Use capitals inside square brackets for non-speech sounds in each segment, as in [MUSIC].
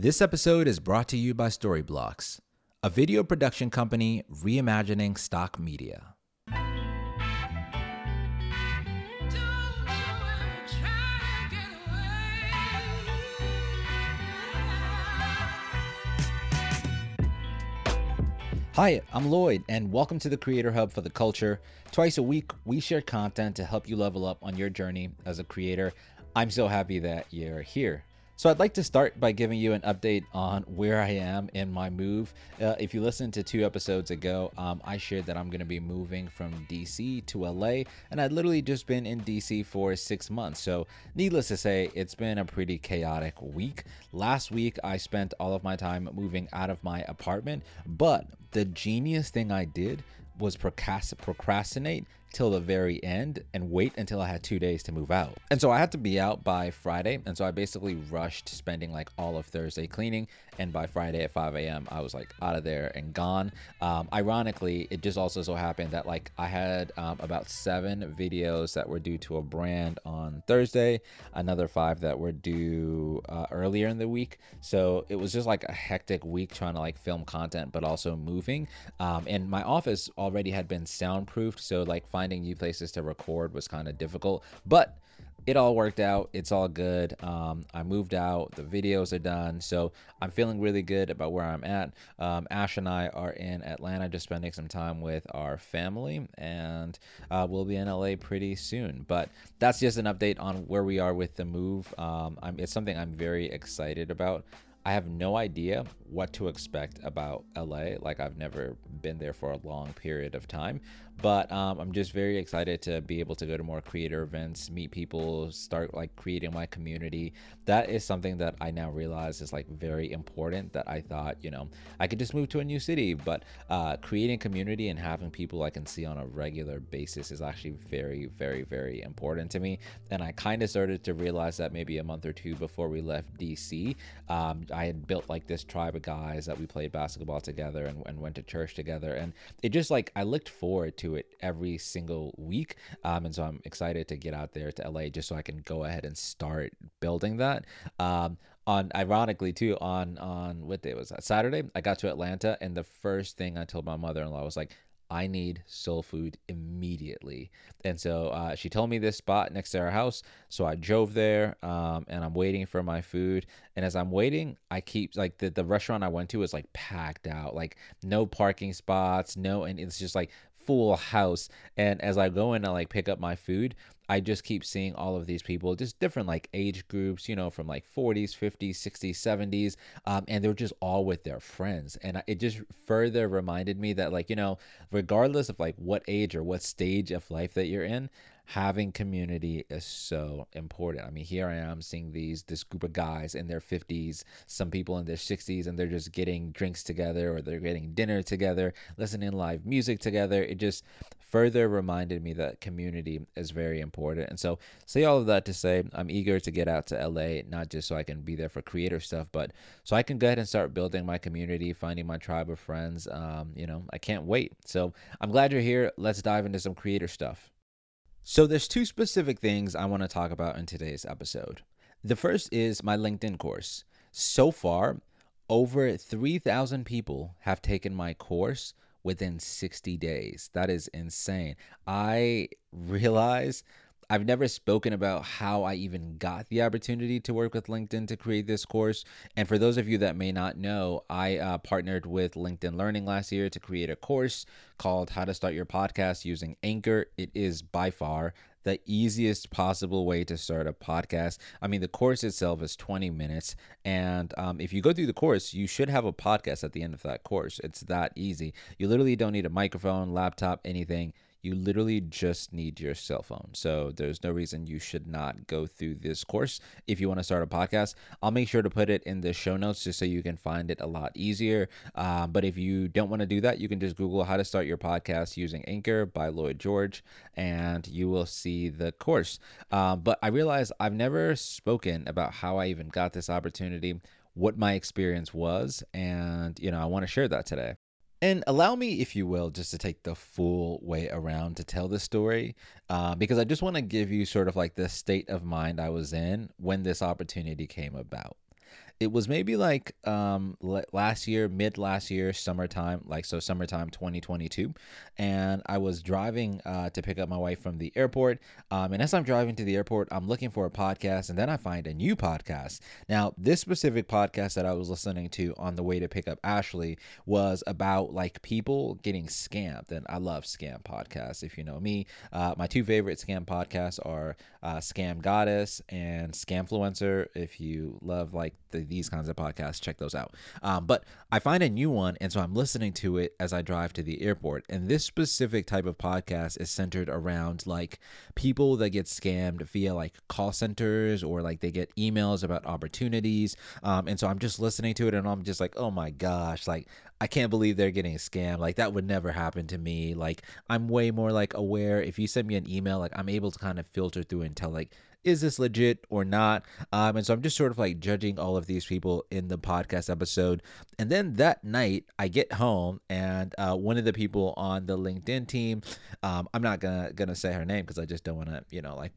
This episode is brought to you by Storyblocks, a video production company reimagining stock media. Hi, I'm Lloyd, and welcome to the Creator Hub for the Culture. Twice a week, we share content to help you level up on your journey as a creator. I'm so happy that you're here. So, I'd like to start by giving you an update on where I am in my move. Uh, if you listened to two episodes ago, um, I shared that I'm going to be moving from DC to LA, and I'd literally just been in DC for six months. So, needless to say, it's been a pretty chaotic week. Last week, I spent all of my time moving out of my apartment, but the genius thing I did was procrastinate till the very end and wait until I had two days to move out. And so I had to be out by Friday. And so I basically rushed spending like all of Thursday cleaning. And by Friday at 5 a.m., I was like out of there and gone. Um, ironically, it just also so happened that like I had um, about seven videos that were due to a brand on Thursday, another five that were due uh, earlier in the week. So it was just like a hectic week trying to like film content, but also moving. Um, and my office already had been soundproofed. So like finding new places to record was kind of difficult, but it all worked out. It's all good. Um, I moved out. The videos are done. So I'm feeling really good about where I'm at. Um, Ash and I are in Atlanta just spending some time with our family, and uh, we'll be in LA pretty soon. But that's just an update on where we are with the move. Um, it's something I'm very excited about. I have no idea what to expect about LA. Like, I've never been there for a long period of time but um, i'm just very excited to be able to go to more creator events meet people start like creating my community that is something that i now realize is like very important that i thought you know i could just move to a new city but uh, creating community and having people i can see on a regular basis is actually very very very important to me and i kind of started to realize that maybe a month or two before we left dc um, i had built like this tribe of guys that we played basketball together and, and went to church together and it just like i looked forward to it every single week. Um, and so I'm excited to get out there to LA just so I can go ahead and start building that. Um, on ironically too on on what day was that Saturday I got to Atlanta and the first thing I told my mother-in-law was like I need soul food immediately. And so uh, she told me this spot next to our house. So I drove there um, and I'm waiting for my food. And as I'm waiting, I keep like the, the restaurant I went to is like packed out, like no parking spots, no, and it's just like full house. And as I go in and like pick up my food, I just keep seeing all of these people, just different like age groups, you know, from like 40s, 50s, 60s, 70s. Um, and they're just all with their friends. And it just further reminded me that, like, you know, regardless of like what age or what stage of life that you're in, having community is so important. I mean, here I am seeing these this group of guys in their 50s, some people in their 60s, and they're just getting drinks together or they're getting dinner together, listening live music together. It just further reminded me that community is very important. And so, say all of that to say, I'm eager to get out to LA, not just so I can be there for creator stuff, but so I can go ahead and start building my community, finding my tribe of friends. Um, you know, I can't wait. So, I'm glad you're here. Let's dive into some creator stuff. So, there's two specific things I want to talk about in today's episode. The first is my LinkedIn course. So far, over 3,000 people have taken my course within 60 days. That is insane. I realize I've never spoken about how I even got the opportunity to work with LinkedIn to create this course. And for those of you that may not know, I uh, partnered with LinkedIn Learning last year to create a course called How to Start Your Podcast Using Anchor. It is by far the easiest possible way to start a podcast. I mean, the course itself is 20 minutes. And um, if you go through the course, you should have a podcast at the end of that course. It's that easy. You literally don't need a microphone, laptop, anything you literally just need your cell phone. So there's no reason you should not go through this course if you want to start a podcast. I'll make sure to put it in the show notes just so you can find it a lot easier. Uh, but if you don't want to do that, you can just Google how to start your podcast using Anchor by Lloyd George and you will see the course. Uh, but I realize I've never spoken about how I even got this opportunity what my experience was and you know i want to share that today and allow me, if you will, just to take the full way around to tell this story, uh, because I just want to give you sort of like the state of mind I was in when this opportunity came about. It was maybe like um last year, mid last year, summertime, like so summertime 2022, and I was driving uh, to pick up my wife from the airport. Um, and as I'm driving to the airport, I'm looking for a podcast, and then I find a new podcast. Now, this specific podcast that I was listening to on the way to pick up Ashley was about like people getting scammed, and I love scam podcasts. If you know me, uh, my two favorite scam podcasts are uh, Scam Goddess and Scamfluencer. If you love like the, these kinds of podcasts, check those out. Um, but I find a new one, and so I'm listening to it as I drive to the airport. And this specific type of podcast is centered around like people that get scammed via like call centers or like they get emails about opportunities. Um, and so I'm just listening to it, and I'm just like, oh my gosh, like I can't believe they're getting scammed. Like that would never happen to me. Like I'm way more like aware. If you send me an email, like I'm able to kind of filter through and tell like is this legit or not? Um, and so I'm just sort of like judging all of these people in the podcast episode. And then that night, I get home, and uh, one of the people on the LinkedIn team, um, I'm not gonna gonna say her name because I just don't want to, you know, like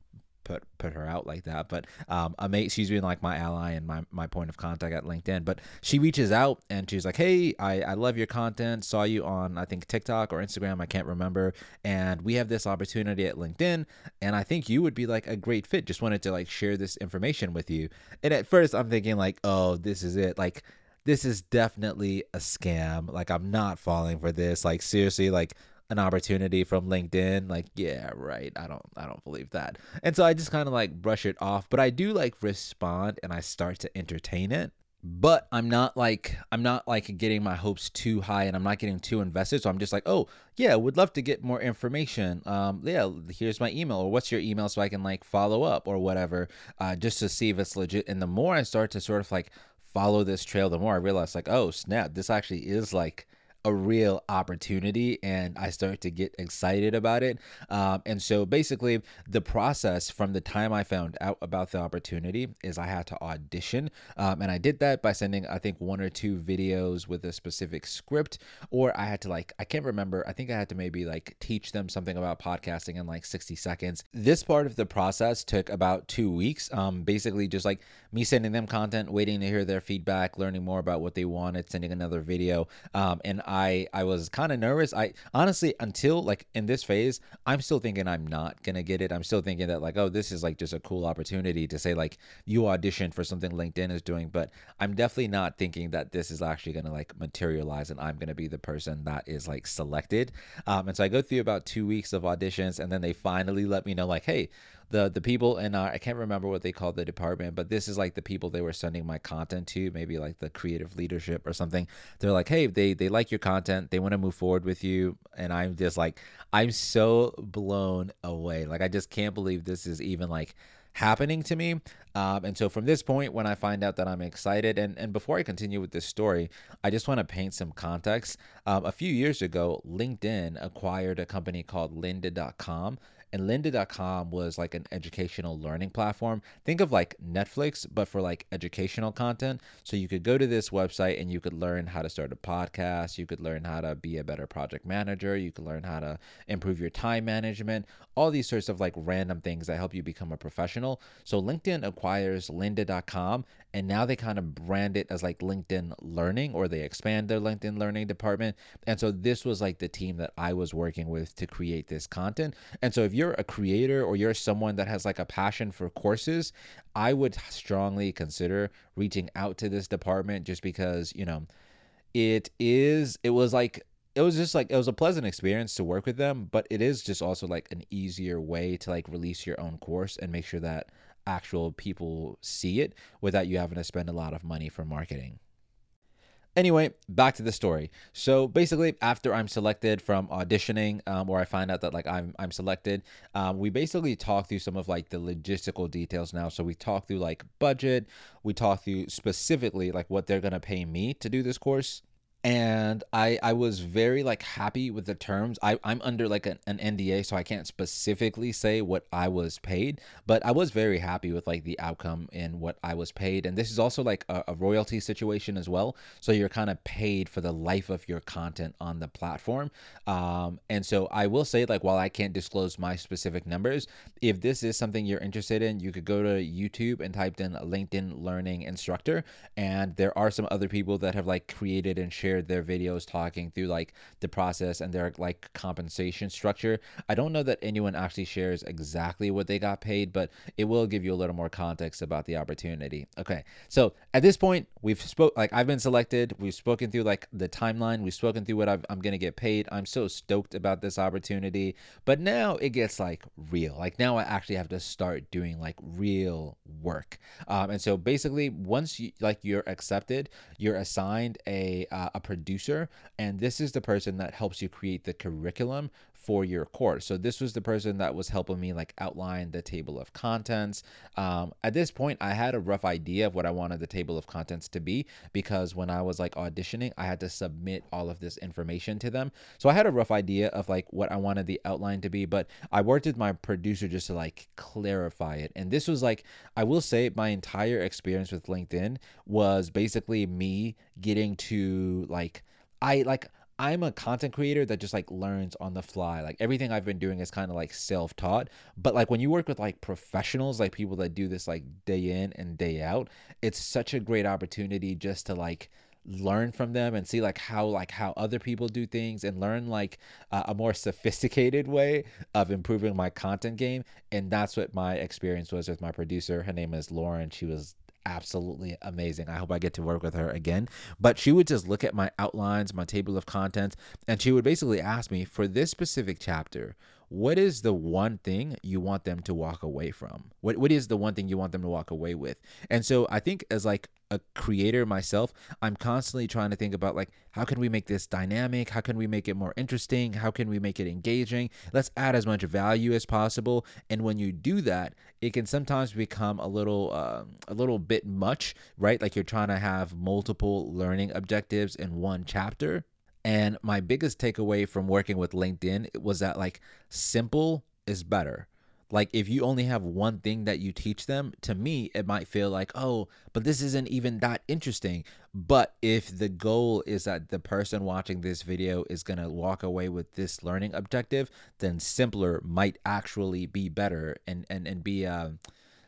put put her out like that. But um, a mate, she's been like my ally and my, my point of contact at LinkedIn. But she reaches out and she's like, "Hey, I, I love your content. Saw you on I think TikTok or Instagram. I can't remember. And we have this opportunity at LinkedIn, and I think you would be like a great fit. Just wanted to like share this information with you. And at first, I'm thinking like, oh, this is it. Like this is definitely a scam. Like I'm not falling for this. Like seriously, like an opportunity from LinkedIn, like, yeah, right. I don't I don't believe that. And so I just kind of like brush it off, but I do like respond and I start to entertain it. But I'm not like I'm not like getting my hopes too high and I'm not getting too invested. So I'm just like, oh yeah, would love to get more information. Um, yeah, here's my email or what's your email so I can like follow up or whatever, uh, just to see if it's legit. And the more I start to sort of like follow this trail, the more I realize like, oh snap, this actually is like a real opportunity and I start to get excited about it. Um, and so basically, the process from the time I found out about the opportunity is I had to audition. Um, and I did that by sending, I think, one or two videos with a specific script, or I had to, like, I can't remember. I think I had to maybe like teach them something about podcasting in like 60 seconds. This part of the process took about two weeks. Um, basically, just like me sending them content, waiting to hear their feedback, learning more about what they wanted, sending another video. Um, and I I was kind of nervous. I honestly until like in this phase, I'm still thinking I'm not gonna get it. I'm still thinking that like oh this is like just a cool opportunity to say like you auditioned for something LinkedIn is doing, but I'm definitely not thinking that this is actually gonna like materialize and I'm gonna be the person that is like selected. Um, and so I go through about two weeks of auditions and then they finally let me know like hey the the people in our I can't remember what they called the department, but this is like the people they were sending my content to, maybe like the creative leadership or something. They're like, hey, they they like your content, they want to move forward with you, and I'm just like, I'm so blown away. Like I just can't believe this is even like happening to me. Um, and so from this point, when I find out that I'm excited, and, and before I continue with this story, I just want to paint some context. Um, a few years ago, LinkedIn acquired a company called lynda.com and lynda.com was like an educational learning platform. Think of like netflix but for like educational content. So you could go to this website and you could learn how to start a podcast. You could learn how to be a better project manager. You could learn how to improve your time management. All these sorts of like random things that help you become a professional. So linkedin acquires lynda.com and now they kind of brand it as like linkedin learning or they expand their linkedin learning department. And so this was like the team that i was working with to create this content. And so if you you're a creator or you're someone that has like a passion for courses, I would strongly consider reaching out to this department just because, you know, it is, it was like, it was just like, it was a pleasant experience to work with them, but it is just also like an easier way to like release your own course and make sure that actual people see it without you having to spend a lot of money for marketing. Anyway, back to the story. So basically, after I'm selected from auditioning, um, or I find out that like I'm I'm selected, um, we basically talk through some of like the logistical details now. So we talk through like budget, we talk through specifically like what they're gonna pay me to do this course, and I I was very like happy with the terms. I I'm under like an, an NDA, so I can't specifically say what I was paid, but I was very happy with like the outcome and what I was paid. And this is also like a, a royalty situation as well, so you're kind of paid for the life of your content on the platform. Um, and so I will say like while I can't disclose my specific numbers, if this is something you're interested in, you could go to YouTube and type in LinkedIn Learning Instructor, and there are some other people that have like created and shared shared their videos talking through like the process and their like compensation structure. I don't know that anyone actually shares exactly what they got paid, but it will give you a little more context about the opportunity. Okay. So at this point, we've spoke like I've been selected. We've spoken through like the timeline. We've spoken through what i am going to get paid. I'm so stoked about this opportunity. But now it gets like real. Like now I actually have to start doing like real work. Um, and so basically, once you like you're accepted, you're assigned a uh, a producer, and this is the person that helps you create the curriculum for your course. So this was the person that was helping me like outline the table of contents. Um, at this point, I had a rough idea of what I wanted the table of contents to be because when I was like auditioning, I had to submit all of this information to them. So I had a rough idea of like what I wanted the outline to be, but I worked with my producer just to like clarify it. And this was like, I will say, my entire experience with LinkedIn was basically me getting to like, I like I'm a content creator that just like learns on the fly. Like everything I've been doing is kind of like self taught. But like when you work with like professionals, like people that do this like day in and day out, it's such a great opportunity just to like learn from them and see like how like how other people do things and learn like uh, a more sophisticated way of improving my content game and that's what my experience was with my producer her name is lauren she was absolutely amazing. I hope I get to work with her again. But she would just look at my outlines, my table of contents, and she would basically ask me for this specific chapter, what is the one thing you want them to walk away from? What what is the one thing you want them to walk away with? And so I think as like a creator myself, I'm constantly trying to think about like how can we make this dynamic? How can we make it more interesting? How can we make it engaging? Let's add as much value as possible. And when you do that, it can sometimes become a little uh, a little bit much, right? Like you're trying to have multiple learning objectives in one chapter and my biggest takeaway from working with LinkedIn was that like simple is better. Like if you only have one thing that you teach them, to me it might feel like, "Oh, but this isn't even that interesting." But if the goal is that the person watching this video is going to walk away with this learning objective, then simpler might actually be better and and and be uh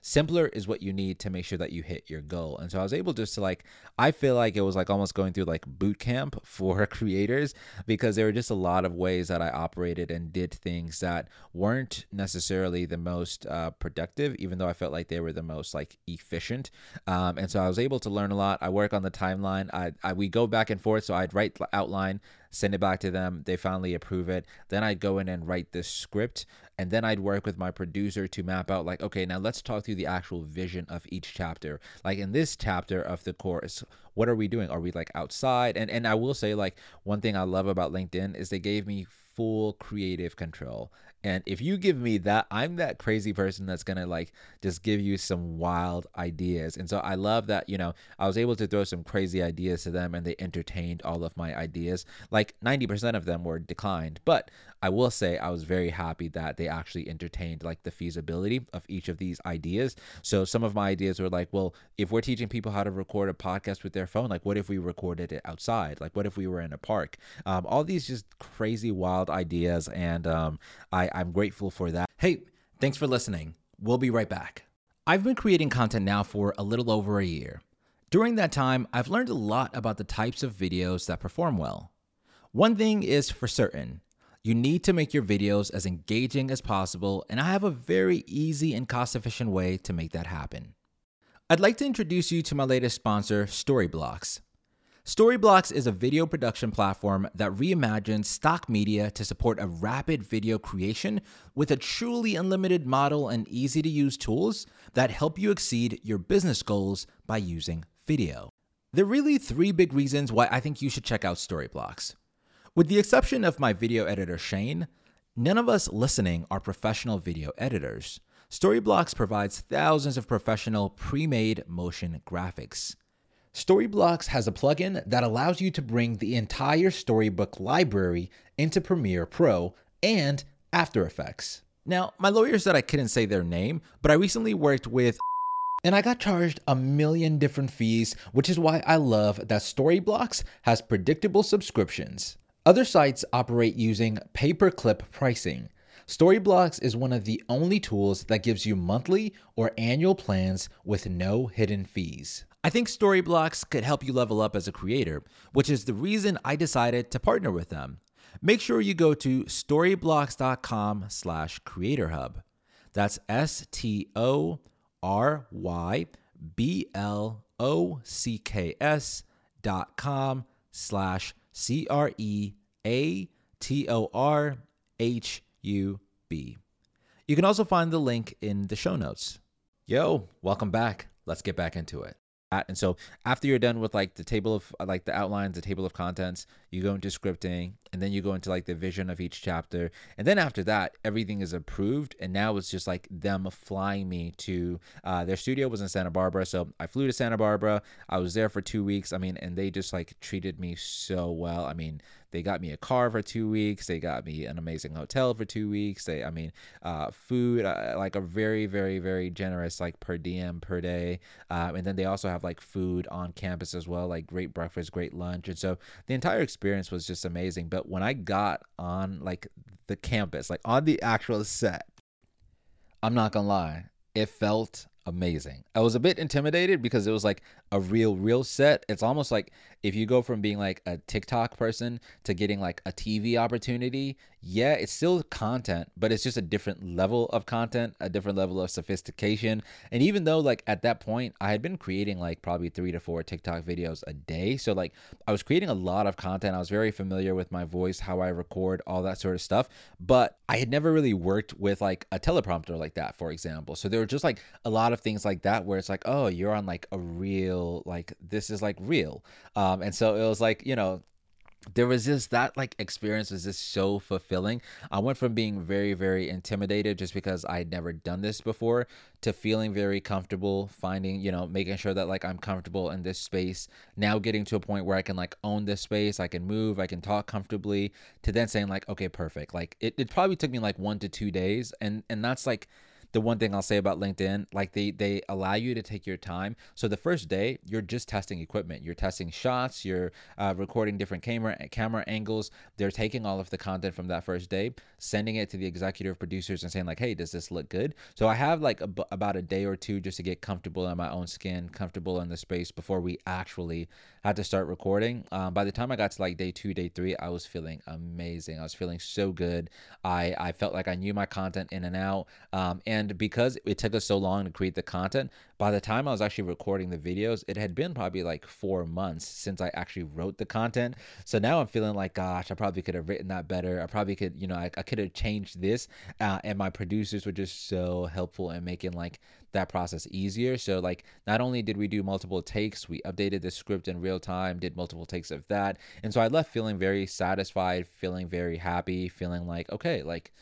simpler is what you need to make sure that you hit your goal. And so I was able just to like, I feel like it was like almost going through like boot camp [LAUGHS] for creators because there were just a lot of ways that I operated and did things that weren't necessarily the most uh, productive, even though I felt like they were the most like efficient. Um, and so I was able to learn a lot. I work on the timeline. I, I we go back and forth. So I'd write outline send it back to them. They finally approve it. Then I'd go in and write this script. And then I'd work with my producer to map out, like, okay, now let's talk through the actual vision of each chapter. Like in this chapter of the course, what are we doing? Are we like outside? And and I will say, like, one thing I love about LinkedIn is they gave me full creative control. And if you give me that, I'm that crazy person that's to like just give you some wild ideas. And so I love that, you know, I was able to throw some crazy ideas to them and they entertained all of my ideas. Like 90% of them were declined, but I will say I was very happy that they actually entertained like the feasibility of each of these ideas. So some of my ideas were like, well, if we're teaching people how to record a podcast with their phone, like what if we recorded it outside? Like what if we were in a park? Um, all these just crazy wild ideas, and um, I I'm grateful for that. Hey, thanks for listening. We'll be right back. I've been creating content now for a little over a year. During that time, I've learned a lot about the types of videos that perform well. One thing is for certain you need to make your videos as engaging as possible, and I have a very easy and cost efficient way to make that happen. I'd like to introduce you to my latest sponsor, Storyblocks. Storyblocks is a video production platform that reimagines stock media to support a rapid video creation with a truly unlimited model and easy to use tools that help you exceed your business goals by using video. There are really three big reasons why I think you should check out Storyblocks. With the exception of my video editor Shane, none of us listening are professional video editors. Storyblocks provides thousands of professional pre made motion graphics. Storyblocks has a plugin that allows you to bring the entire Storyblocks library into Premiere Pro and After Effects. Now, my lawyer said I couldn't say their name, but I recently worked with and I got charged a million different fees, which is why I love that Storyblocks has predictable subscriptions. Other sites operate using pay per clip pricing. Storyblocks is one of the only tools that gives you monthly or annual plans with no hidden fees. I think Storyblocks could help you level up as a creator, which is the reason I decided to partner with them. Make sure you go to storyblocks.com slash creatorhub. That's S-T-O R Y B L O C K S dot com slash C R E A T O R H U B. You can also find the link in the show notes. Yo, welcome back. Let's get back into it. And so after you're done with like the table of like the outlines, the table of contents, you go into scripting and then you go into like the vision of each chapter. And then after that, everything is approved. And now it's just like them flying me to uh, their studio was in Santa Barbara. So I flew to Santa Barbara. I was there for two weeks. I mean, and they just like treated me so well. I mean, they got me a car for two weeks. They got me an amazing hotel for two weeks. They, I mean, uh, food, uh, like a very, very, very generous, like per diem per day. Um, and then they also have like food on campus as well, like great breakfast, great lunch. And so the entire experience was just amazing. But when I got on like the campus, like on the actual set, I'm not gonna lie, it felt amazing. I was a bit intimidated because it was like a real, real set. It's almost like if you go from being like a TikTok person to getting like a TV opportunity, yeah, it's still content, but it's just a different level of content, a different level of sophistication. And even though, like, at that point, I had been creating like probably three to four TikTok videos a day. So, like, I was creating a lot of content. I was very familiar with my voice, how I record, all that sort of stuff. But I had never really worked with like a teleprompter like that, for example. So, there were just like a lot of things like that where it's like, oh, you're on like a real, like, this is like real. Um, and so it was like, you know, there was just that like experience was just so fulfilling. I went from being very, very intimidated just because I had never done this before to feeling very comfortable, finding, you know, making sure that like I'm comfortable in this space. Now getting to a point where I can like own this space, I can move, I can talk comfortably, to then saying like, okay, perfect. Like it, it probably took me like one to two days. And and that's like the one thing I'll say about LinkedIn, like they they allow you to take your time. So the first day, you're just testing equipment. You're testing shots. You're uh, recording different camera camera angles. They're taking all of the content from that first day, sending it to the executive producers and saying like, hey, does this look good? So I have like a, about a day or two just to get comfortable in my own skin, comfortable in the space before we actually had to start recording. Um, by the time I got to like day two, day three, I was feeling amazing. I was feeling so good. I I felt like I knew my content in and out. Um, and and because it took us so long to create the content, by the time I was actually recording the videos, it had been probably like four months since I actually wrote the content. So now I'm feeling like, gosh, I probably could have written that better. I probably could, you know, I, I could have changed this. Uh, and my producers were just so helpful in making like that process easier. So like not only did we do multiple takes, we updated the script in real time, did multiple takes of that. And so I left feeling very satisfied, feeling very happy, feeling like, okay, like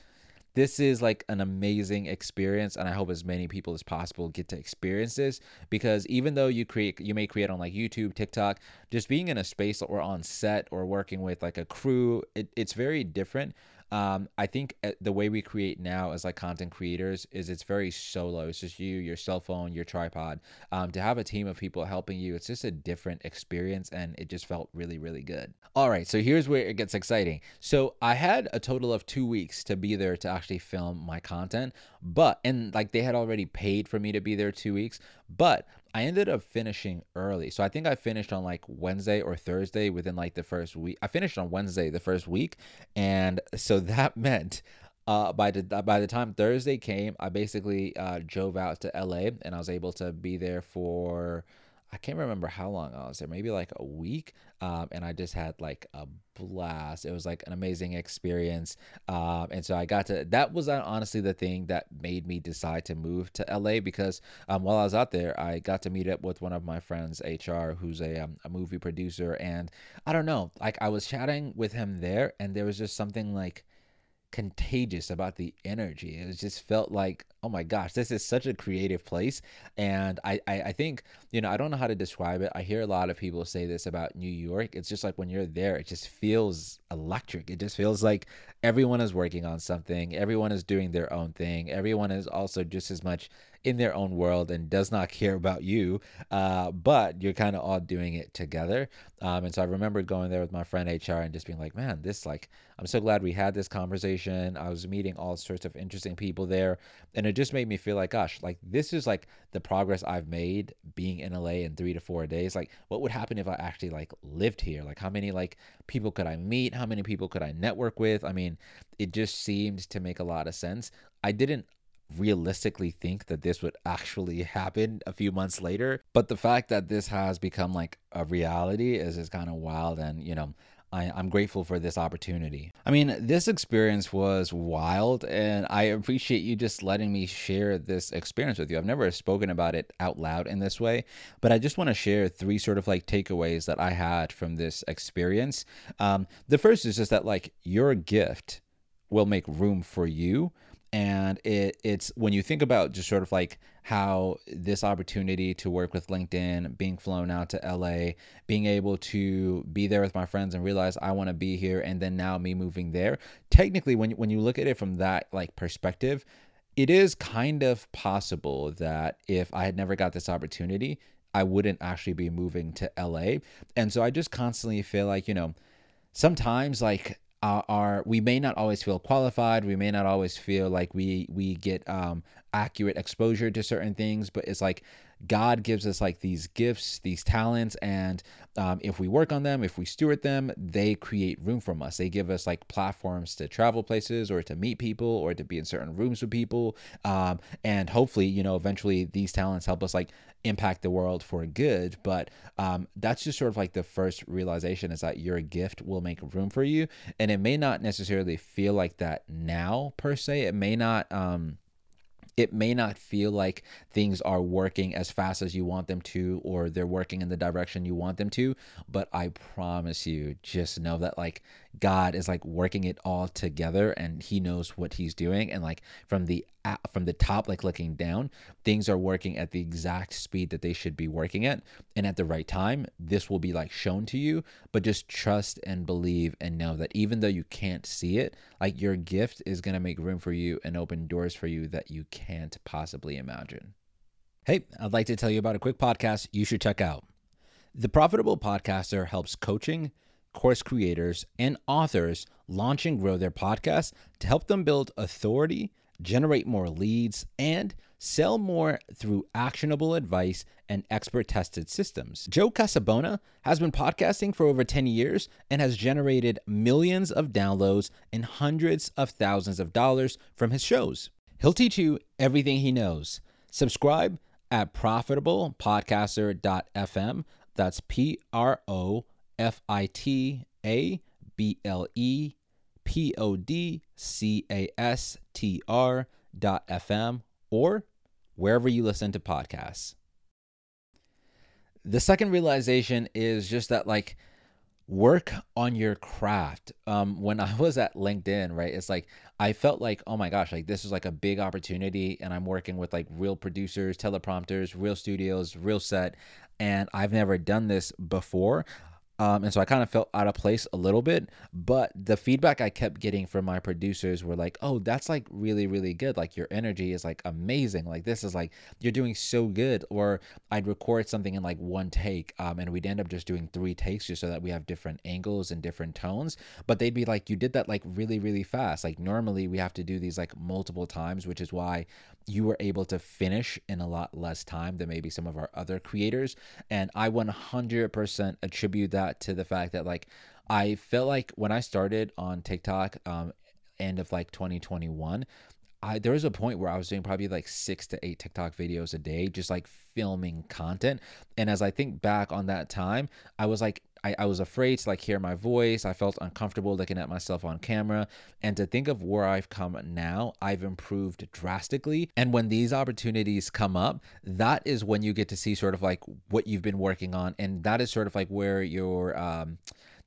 this is like an amazing experience and i hope as many people as possible get to experience this because even though you create you may create on like youtube tiktok just being in a space or on set or working with like a crew it, it's very different um, I think uh, the way we create now as like content creators is it's very solo. It's just you, your cell phone, your tripod. Um, to have a team of people helping you, it's just a different experience, and it just felt really, really good. All right, so here's where it gets exciting. So I had a total of two weeks to be there to actually film my content, but and like they had already paid for me to be there two weeks, but I ended up finishing early. So I think I finished on like Wednesday or Thursday within like the first week. I finished on Wednesday the first week. And so [LAUGHS] that meant uh, by the by the time Thursday came, I basically uh, drove out to LA and I was able to be there for I can't remember how long I was there, maybe like a week. Um, and I just had like a blast. It was like an amazing experience. Um, and so I got to, that was uh, honestly the thing that made me decide to move to LA because um, while I was out there, I got to meet up with one of my friends, HR, who's a, um, a movie producer. And I don't know, like I was chatting with him there, and there was just something like, contagious about the energy. It just felt like, oh my gosh, this is such a creative place. And I, I, I, think, you know, I don't know how to describe it. I hear a lot of people say this about New York. It's just like when you're there, it just feels electric. It just feels like everyone is working on something, everyone is doing their own thing, everyone is also just as much in their own world and does not care about you. Uh, but you're kind of all doing it together. Um, and so I remember going there with my friend HR and just being like, man, this like, I'm so glad we had this conversation. I was meeting all sorts of interesting people there. And it just made me feel like, gosh, like this is like the progress I've made being in LA in three to four days. Like, what would happen if I actually like lived here? Like, how many like people could I meet? How many people could I network with? I mean, it just seemed to make a lot of sense. I didn't realistically think that this would actually happen a few months later. But the fact that this has become like a reality is is kind of wild. And, you know, I, am grateful for this opportunity. I mean, this experience was wild, and I appreciate you just letting me share this experience with you. I've never spoken about it out loud in this way, but I just want to share three sort of like takeaways that I had from this experience. Um, the first is just that, like, your gift will make room for you and it it's when you think about just sort of like how this opportunity to work with LinkedIn, being flown out to LA, being able to be there with my friends and realize I want to be here and then now me moving there. Technically when when you look at it from that like perspective, it is kind of possible that if I had never got this opportunity, I wouldn't actually be moving to LA. And so I just constantly feel like, you know, sometimes like are, we may not always feel qualified. We may not always feel like we we get um, accurate exposure to certain things but it's like god gives us like these gifts these talents and um, if we work on them if we steward them they create room from us. They give us like platforms to travel places or to meet people or to be in certain rooms with people. Um, and hopefully you know eventually these talents help us like impact the world for good. But um, that's just sort of like the first realization is that your gift will make room for you. And it may not necessarily feel like that now per se. It may not um, it may not feel like things are working as fast as you want them to or they're working in the direction you want them to but i promise you just know that like god is like working it all together and he knows what he's doing. And like from the from the top like looking down things are working at the exact speed that they should be working at. And at the right time this will be like shown to you. But just trust and believe and know that even though you can't see it like your gift is going to make room for you and open doors for you that you can't possibly imagine hey i'd like to tell you about a quick podcast you should check out the profitable podcaster helps coaching course creators and authors launch and grow their podcasts to help them build authority generate more leads, and sell more through actionable advice and expert tested systems. Joe Casabona has been podcasting for over 10 years and has generated millions of downloads and hundreds of thousands of dollars from his shows. He'll teach you everything he knows. Subscribe at profitablepodcaster.fm. That's P R O F I T A B L E P O D C A S T R dot FM or wherever you listen to podcasts. The second realization is just that, like, work on your craft. Um, when I was at LinkedIn, right, it's like I felt like, oh my gosh, like this is like a big opportunity, and I'm working with like real producers, teleprompters, real studios, real set, and I've never done this before. Um, and so I kind of felt out of place a little bit, but the feedback I kept getting from my producers were like, "Oh, that's like really, really good. Like your energy is like amazing. Like this is like you're doing so good." Or I'd record something in like one take, um, and we'd end up just doing three takes just so that we have different angles and different tones. But they'd be like, "You did that like really, really fast. Like normally we have to do these like multiple times, which is why you were able to finish in a lot less time than maybe some of our other creators." And I 100% attribute that to the fact that like I felt like when I started on TikTok, um, end of like 2021, I there was a point where I was doing probably like six to eight TikTok videos a day, just like filming content. And as I think back on that time, I was like, I, I was afraid to like hear my voice. I felt uncomfortable looking at myself on camera. And to think of where I've come now, I've improved drastically. And when these opportunities come up, that is when you get to see sort of like what you've been working on. And that is sort of like where your um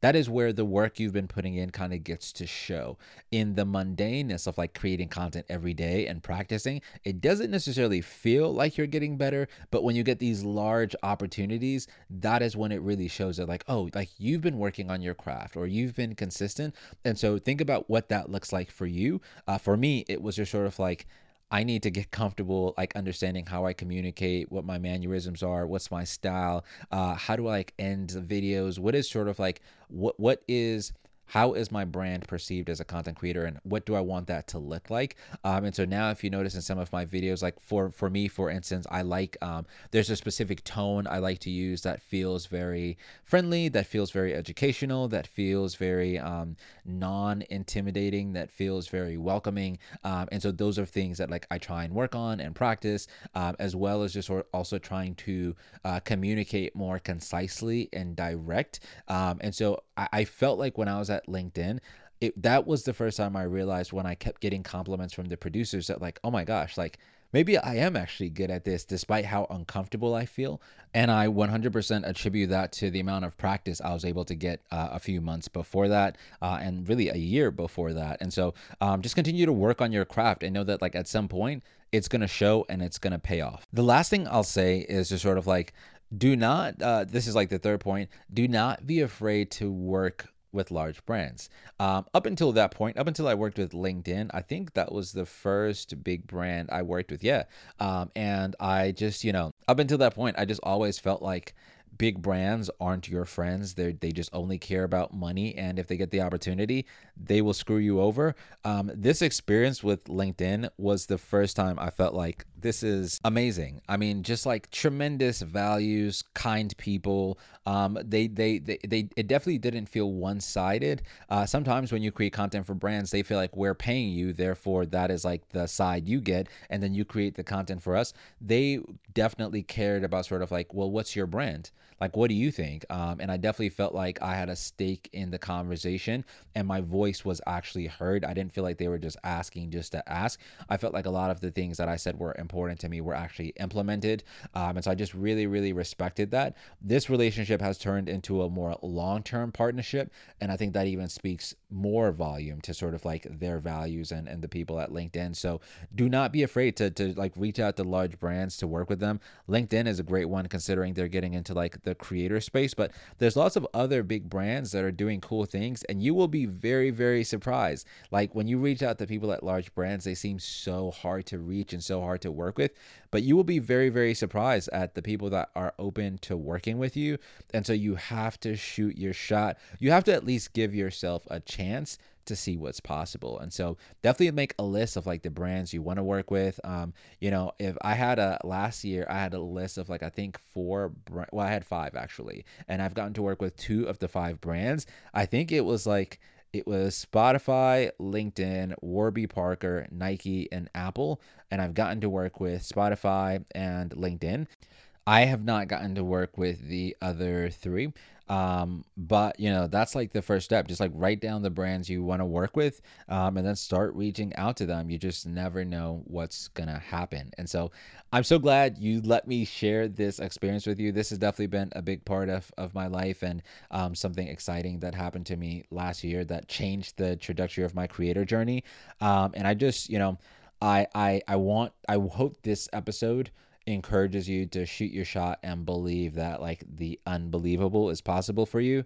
that is where the work you've been putting in kind of gets to show. In the mundaneness of like creating content every day and practicing, it doesn't necessarily feel like you're getting better, but when you get these large opportunities, that is when it really shows that like, oh, like you've been working on your craft or you've been consistent. And so think about what that looks like for you. Uh, for me, it was just sort of like, I need to get comfortable, like understanding how I communicate, what my mannerisms are, what's my style, uh, how do I like end the videos, what is sort of like what what is how is my brand perceived as a content creator and what do i want that to look like? Um, and so now if you notice in some of my videos like for for me for instance i like um, there's a specific tone i like to use that feels very friendly that feels very educational that feels very um, non-intimidating that feels very welcoming. Um, and so those are things that like i try and work on and practice um, as well as just also trying to uh, communicate more concisely and direct. Um, and so I, I felt like when i was at LinkedIn, it that was the first time I realized when I kept getting compliments from the producers that like, oh my gosh, like maybe I am actually good at this despite how uncomfortable I feel. And I 100% attribute that to the amount of practice I was able to get uh, a few months before that uh, and really a year before that. And so um, just continue to work on your craft and know that like at some point it's going to show and it's going to pay off. The last thing I'll say is just sort of like, do not, uh, this is like the third point, do not be afraid to work with large brands. Um, up until that point, up until I worked with LinkedIn, I think that was the first big brand I worked with. Yeah. Um, and I just, you know, up until that point, I just always felt like big brands aren't your friends. They they just only care about money, and if they get the opportunity, they will screw you over. Um, this experience with LinkedIn was the first time I felt like this is amazing. I mean, just like tremendous values, kind people. Um, they, they they they it definitely didn't feel one sided. Uh, sometimes when you create content for brands, they feel like we're paying you, therefore that is like the side you get, and then you create the content for us. They definitely cared about sort of like, well, what's your brand? Like, what do you think? Um, and I definitely felt like I had a stake in the conversation and my voice was actually heard. I didn't feel like they were just asking just to ask. I felt like a lot of the things that I said were important to me were actually implemented. Um, and so I just really, really respected that. This relationship has turned into a more long term partnership. And I think that even speaks more volume to sort of like their values and, and the people at LinkedIn. So do not be afraid to, to like reach out to large brands to work with them. LinkedIn is a great one considering they're getting into like the creator space, but there's lots of other big brands that are doing cool things, and you will be very, very surprised. Like when you reach out to people at large brands, they seem so hard to reach and so hard to work with, but you will be very, very surprised at the people that are open to working with you. And so you have to shoot your shot. You have to at least give yourself a chance to see what's possible. And so definitely make a list of like the brands you want to work with. Um, you know, if I had a last year, I had a list of like I think four. Well, I had five actually, and I've gotten to work with two of the five brands. I think it was like it was Spotify, LinkedIn, Warby Parker, Nike, and Apple. And I've gotten to work with Spotify and LinkedIn. I have not gotten to work with the other three. Um, but you know, that's like the first step. Just like write down the brands you want to work with, um, and then start reaching out to them. You just never know what's gonna happen. And so I'm so glad you let me share this experience with you. This has definitely been a big part of, of my life and um, something exciting that happened to me last year that changed the trajectory of my creator journey. Um, and I just, you know, I I I want I hope this episode encourages you to shoot your shot and believe that like the unbelievable is possible for you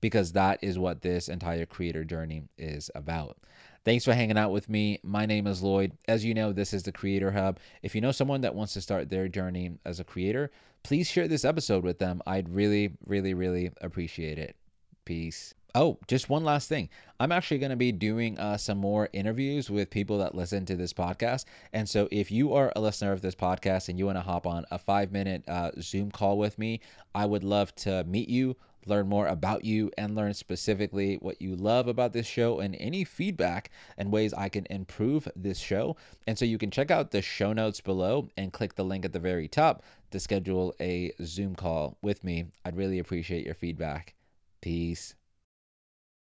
because that is what this entire creator journey is about. Thanks for hanging out with me. My name is Lloyd. As you know, this is the Creator Hub. If you know someone that wants to start their journey as a creator, please share this episode with them. I'd really, really, really appreciate it. Peace. Oh, just one last thing. I'm actually going to be doing uh, some more interviews with people that listen to this podcast. And so, if you are a listener of this podcast and you want to hop on a five minute uh, Zoom call with me, I would love to meet you, learn more about you, and learn specifically what you love about this show and any feedback and ways I can improve this show. And so, you can check out the show notes below and click the link at the very top to schedule a Zoom call with me. I'd really appreciate your feedback. Peace.